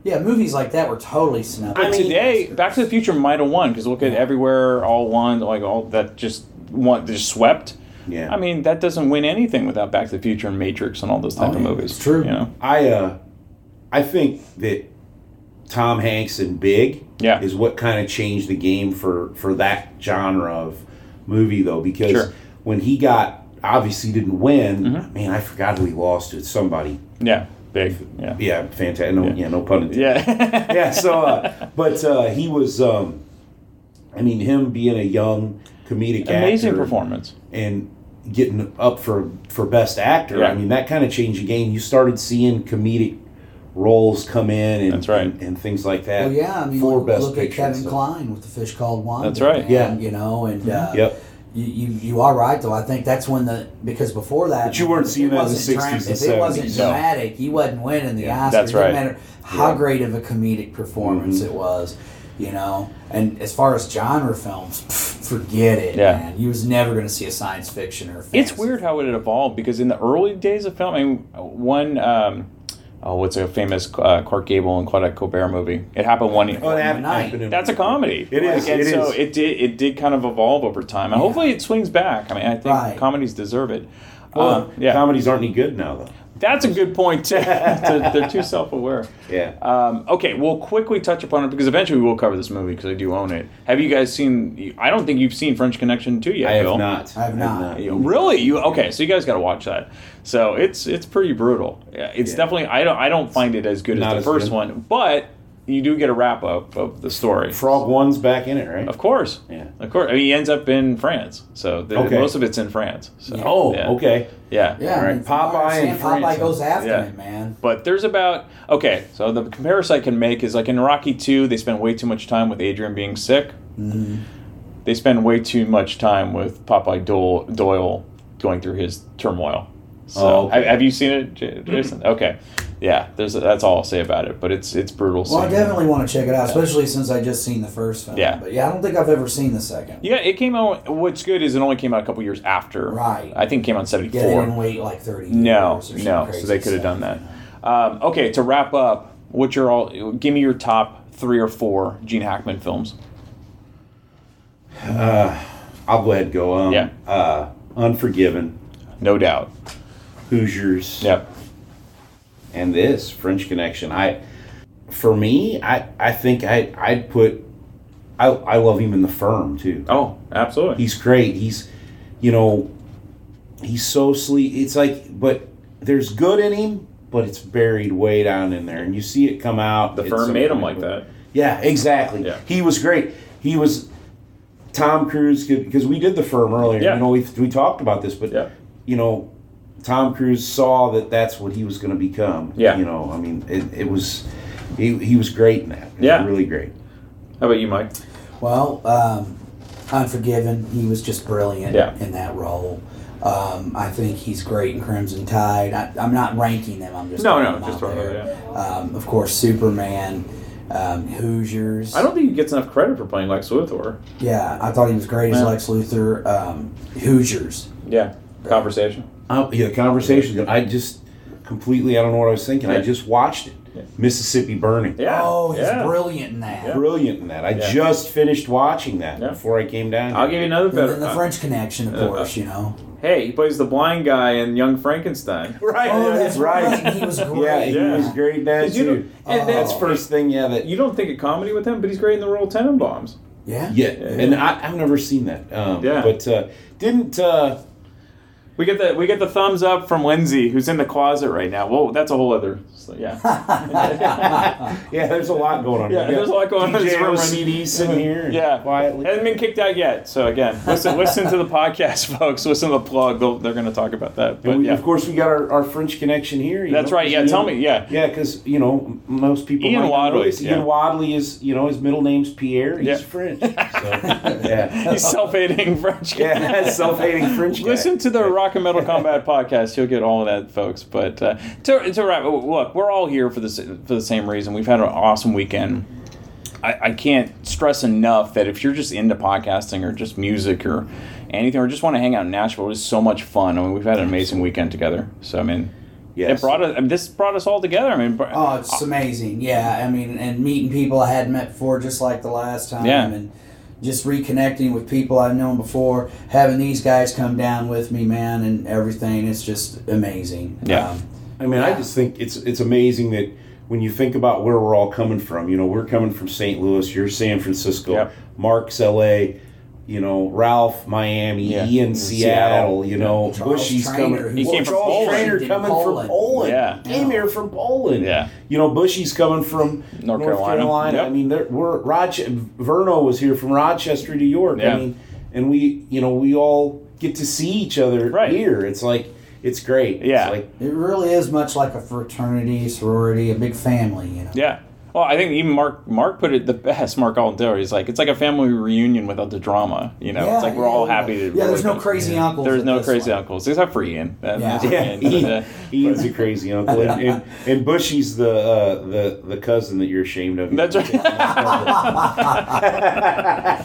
Yeah, movies like that were totally snubbed. But today, Back to the Future might have won because look at everywhere, all one, like all that just one just swept. Yeah. I mean, that doesn't win anything without Back to the Future and Matrix and all those type Oh, of movies. it's true. You know. I uh, I think that Tom Hanks and Big Yeah. is what kind of changed the game for for that genre of movie though because Sure. when he got obviously didn't win, Mhm. man, I forgot who he lost to. Somebody. Yeah. Big. Yeah. Yeah, fantastic. No, Yeah. yeah, no pun intended. Yeah. yeah. So, uh, but uh, he was. Um, I mean, him being a young comedic Amazing actor performance. and getting up for for best actor. Yeah. I mean, that kind of changed the game. You started seeing comedic roles come in and That's right. and, and things like that. Well, yeah, I mean, for look, best look at picture. and Kevin stuff. Kline with the fish called Wanda. That's right. man, Yeah. you know, and uh, Yep. You, you you are right though. I think that's when the because before that, But you weren't seeing that in the 60s and If it wasn't 70s. No. dramatic, he wasn't winning the Yeah, Oscar. that's it didn't matter how Yeah. great of a comedic performance Mhm. it was. You know, and as far as genre films, pff, forget it, Yeah. man. You was never going to see a science fiction or. It's weird how it evolved because in the early days of film, I mean, one, um, oh, what's a famous uh, Clark Gable and Claudette Colbert movie? It happened one. Oh, that Night. happened That's a comedy. It is, and it so is. it did. It did kind of evolve over time, and Yeah. hopefully it swings back. I mean, I think Right. comedies deserve it. Well, Uh, yeah, comedies aren't any good now though. That's a good point. Too. they're, they're too self-aware. Yeah. Um, okay, we'll quickly touch upon it because eventually we'll cover this movie because I do own it. Have you guys seen? I don't think you've seen French Connection 2 yet. I have Bill. not. I have not. You- Really? You okay? So you guys got to watch that. So it's it's pretty brutal. Yeah, It's Yeah. definitely I don't I don't find it as good Not as as the first good. one, but you do get a wrap up of the story. Frog One's back in it, right? Of course. Yeah. Of course, I mean, he ends up in France, so the, Okay. most of it's in France. So, Oh, yeah. okay. Yeah. Yeah, All right, I mean, from what I Popeye and understand, Popeye goes after Yeah. him, man. But there's about okay. So the comparison I can make is like in Rocky Two, they spend way too much time with Adrian being sick. Mhm. They spend way too much time with Popeye Doyle, Doyle going through his turmoil. So Oh, okay. have, have you seen it, Jason? Okay, yeah. There's that's all I'll say about it. But it's it's brutal. Well, I definitely want to check it out, especially since I just seen the first film. Yeah. But yeah, I don't think I've ever seen the second. Yeah, it came out. What's good is it only came out a couple years after. Right. I think it came out in '74. Yeah, they didn't wait like 30 years. No, or some no. crazy So they could have done that. Um, okay, to wrap up, what your all? Give me your top three or four Gene Hackman films. Uh, I'll go ahead and go. Um, Yeah. Uh, Unforgiven. No doubt. Hoosiers. Yep. And this French Connection. I, for me, I I think I I'd put. I I love him in the firm too. Oh, absolutely. He's great. He's, you know, he's so sleek. It's like, but there's good in him, but it's buried way down in there, and you see it come out. The firm made him like that. Yeah, exactly. Yeah. He was great. He was Tom Cruise because we did the firm earlier. Yeah. You know, we we talked about this, but Yeah. you know, Tom Cruise saw that that's what he was going to become. Yeah. You know, I mean, it, it was he, he was great in that. It Yeah. really great. How about you, Mike? Well, um, Unforgiven, he was just brilliant Yeah. in that role. Um, I think he's great in Crimson Tide. I, I'm not ranking them. I'm just No, no, them just out throwing them there. out, Um, of course, Superman, um, Hoosiers. I don't think he gets enough credit for playing Lex Luthor. Yeah, I thought he was great as Yeah. Lex Luthor. Um, Hoosiers. Yeah. Conversation. Oh, yeah, the conversation. I just completely. I don't know what I was thinking. I just watched it. Mississippi Burning. Yeah. Oh, he's yeah. brilliant in that. Brilliant in that. I Yeah. just finished watching that Yeah. before I came down. I'll give you another better. then the uh, French Connection, of uh, course, you know. hey, he plays the blind guy in Young Frankenstein. Right. Oh, that's right. right. He was great. Yeah, great. he Yeah. was great in that 'Cause you too. don't- and And that's- that's first thing. Yeah, that You don't think of comedy with him, but he's great in the Royal Tenenbaums. Yeah. Yeah, and I, I've never seen that. Um, Yeah. but uh, didn't uh, We get the we get the thumbs up from Lindsay, who's in the closet right now. Well, that's a whole other. So, yeah. yeah, there's a lot going on. Yeah, here. there's a lot going on in this room. OCD sitting here, Yeah, quietly. Hasn't been kicked out yet. So again, listen, listen to the podcast, folks. Listen to the plug. They'll, they're going to talk about that. But we, yeah, Of course, we got our, our French connection here. That's know, right, yeah, tell me, yeah. yeah, because you know most people. Ian know Wadley, this. Ian. Wadley is you know his middle name's Pierre. He's Yeah. French. So, yeah, he's self-hating French. guy. yeah, self-hating French. guy. Listen to the Rock and Metal Combat podcast. You'll get all of that, folks. But uh, to, to wrap, look, we're all here for this for the same reason. We've had an awesome weekend. I, I can't stress enough that if you're just into podcasting or just music or anything, or just want to hang out in Nashville, it was so much fun. I mean, we've had an amazing weekend together. So I mean, Yes. it brought us. I mean, this brought us all together. I mean, br- Oh, it's amazing. Yeah, I mean, and meeting people I hadn't met before, just like the last time, Yeah. and just reconnecting with people I've known before, having these guys come down with me, man, and everything. It's just amazing. Yeah. Um, I mean, I just think it's it's amazing that when you think about where we're all coming from, you know, we're coming from St. Louis, you're San Francisco, Yep. Mark's L.A., you know, Ralph Miami, Yeah. Ian In Seattle, Seattle. you know, Charles Bushy's Trainer, coming. who He came from Charles Poland. Trainer coming Poland. from Poland. Yeah. came here from Poland. Yeah. you know, Bushy's coming from North North, Carolina. Carolina. Yep. I mean, there, we're Roche- Verno was here from Rochester, New York. Yeah. I mean, and we, you know, we all get to see each other Right. here. It's like it's great. Yeah. it's like it really is much like a fraternity, sorority, a big family. You know. Yeah. Well, I think even Mark Mark put it the best. Mark Aldero. He's like, it's like a family reunion without the drama. You know, Yeah, it's like we're all happy to. Yeah, there's no crazy uncles. There's no crazy one. uncles except for Ian. That- Yeah. Yeah, Ian. But, uh, Ian's a crazy uncle, and, and, and Bushy's the uh, the the cousin that you're ashamed of. That's right.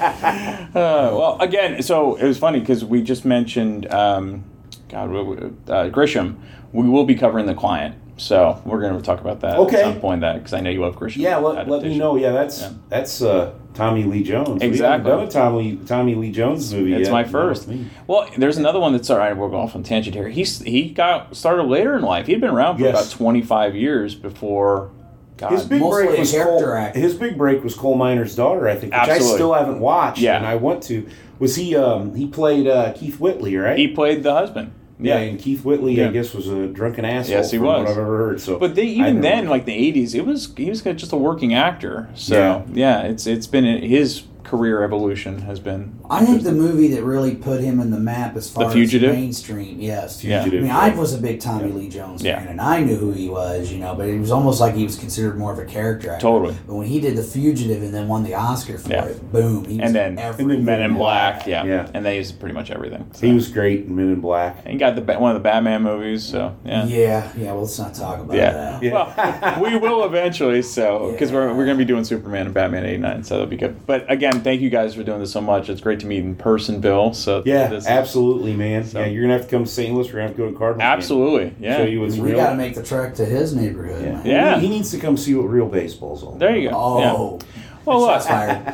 uh, well, again, so it was funny because we just mentioned, um, God, uh, Grisham. We will be covering the client, so we're going to talk about that Okay. at some point. That because I know you love Grisham. yeah, let, let me know. Yeah, that's Yeah. that's uh, Tommy Lee Jones. Exactly. haven't done a Tommy Tommy Lee Jones movie. It's yet. my first. me. Well, there's another one that's all right. We'll go off on tangent here. He's he got started later in life. He'd been around for Yes. about 25 years before. God, His big Mostly break was character Cole, his big break was Coal Miner's Daughter, I think, which Absolutely. I still haven't watched. Yeah. and I want to. Was he? Um, he played uh, Keith Whitley, right? he played the husband. Yeah, and Keith Whitley, Yeah. I guess, was a drunken asshole. Yes, he from was. What I've ever heard. So, But they, I even know. then, like the '80s, it was he was just a working actor. So Yeah. yeah, it's it's been his career evolution has been. I think the movie that really put him in the map as far Fugitive? as mainstream, yes. Fugitive, I mean. I was a big Tommy Lee Jones Yeah. fan, and I knew who he was, you know, but it was almost like he was considered more of a character actor. Totally. But when he did The Fugitive and then won the Oscar for Yeah. it, boom, he was and then. Men in Black, yeah, Yeah. and they used pretty much everything. So. He was great in Men in Black. And he got the one of the Batman movies, so yeah. Yeah, yeah. Well, let's not talk about Yeah. that. Well, we will eventually. So, because we're, we're going to be doing Superman and Batman '89, so that'll be good. But again, thank you guys for doing this so much. It's great to meet in person, Bill. So Yeah, this- absolutely, man. Yeah, you're gonna have to come to St. Louis. We're gonna have to go to Cardinals. game. Absolutely, yeah. Show you what's we real. got to make the trek to his neighborhood. yeah. man. Yeah. He, he needs to come see what real baseball's all. There you go. Oh, Well, look, shots fired.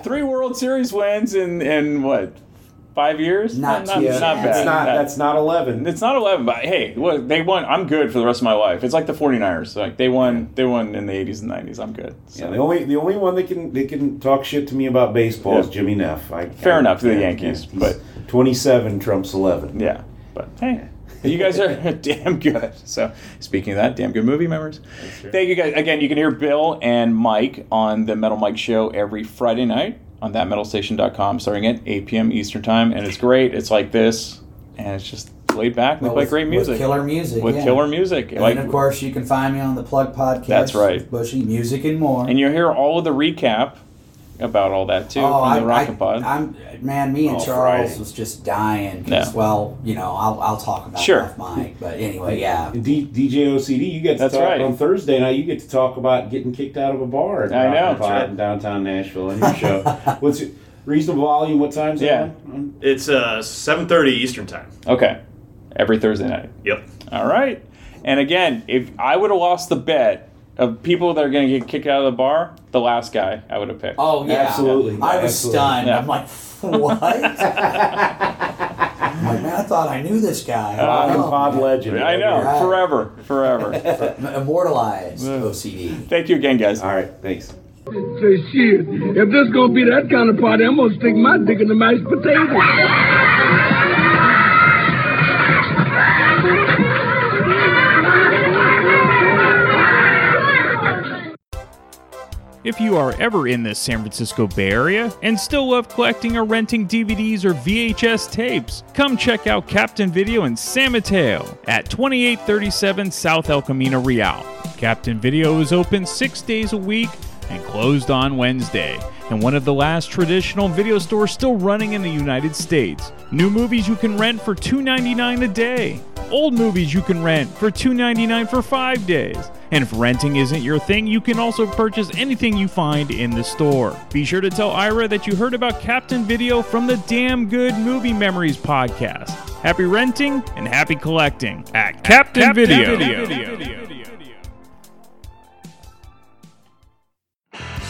three World Series wins in in what five years? Not not, too not bad. not. That's not eleven. It's not 11, but hey, look, they won. I'm good for the rest of my life. It's like the 49ers. Like they won. They won in the 80s and 90s. I'm good. So. Yeah, the only the only one that can that can talk shit to me about baseball is Jimmy Neff. I, Fair I- enough to the Yankees, yeah. but- twenty seven trumps eleven. Yeah, but hey, you guys are damn good. So, speaking of that, damn good movie members. Thank you guys again. You can hear Bill and Mike on the Metal Mike Show every Friday night on thatmetalstation.com, starting at 8 p.m. Eastern Time, and it's great. It's like this, and it's just laid back. and They Well, play with- great with music. killer music, With yeah. killer music. And like, of course, you can find me on the Plug Podcast. That's right. Bushy Music and more. and you'll hear all of the recap about all that too oh, from I, the Rockin' Pod. I, am man. Me and Oh, Charles Friday. was just dying. 'cause, Yeah. Well, you know, I'll, I'll talk about Sure. it off mic. But anyway, yeah. D- DJ OCD, you get to That's talk right. on Thursday night. You get to talk about getting kicked out of a bar. At I know. Rockin' Pod in downtown Nashville on your show. What's your reasonable volume? What time's it Yeah. on? on? It's uh, 7.30 Eastern Time. okay, every Thursday night. Yep. All right. And again, if I would have lost the bet of people that are going to get kicked out of the bar, the last guy I would have picked. Oh yeah, Absolutely. I was Absolutely. stunned. Yeah. I'm like, what? I'm like, man, I thought I knew this guy. Uh, Rock and Oh, Pod man. legend. I know, Right. forever, forever. Immortalized OCD. Thank you again, guys. All right, thanks. Say shit. If this gonna be that kind of party, I'm gonna stick my dick in the mashed potatoes. If you are ever in the San Francisco Bay Area and still love collecting or renting DVDs or VHS tapes, come check out Captain Video in San Mateo at 2837 South El Camino Real. Captain Video is open six days a week and closed on Wednesday, and one of the last traditional video stores still running in the United States. New movies you can rent for $2.99 a day. Old movies you can rent for $2.99 for five days. And if renting isn't your thing, you can also purchase anything you find in the store. Be sure to tell Ira that you heard about Captain Video from the Damn Good Movie Memories podcast. Happy renting and happy collecting at Captain, Video.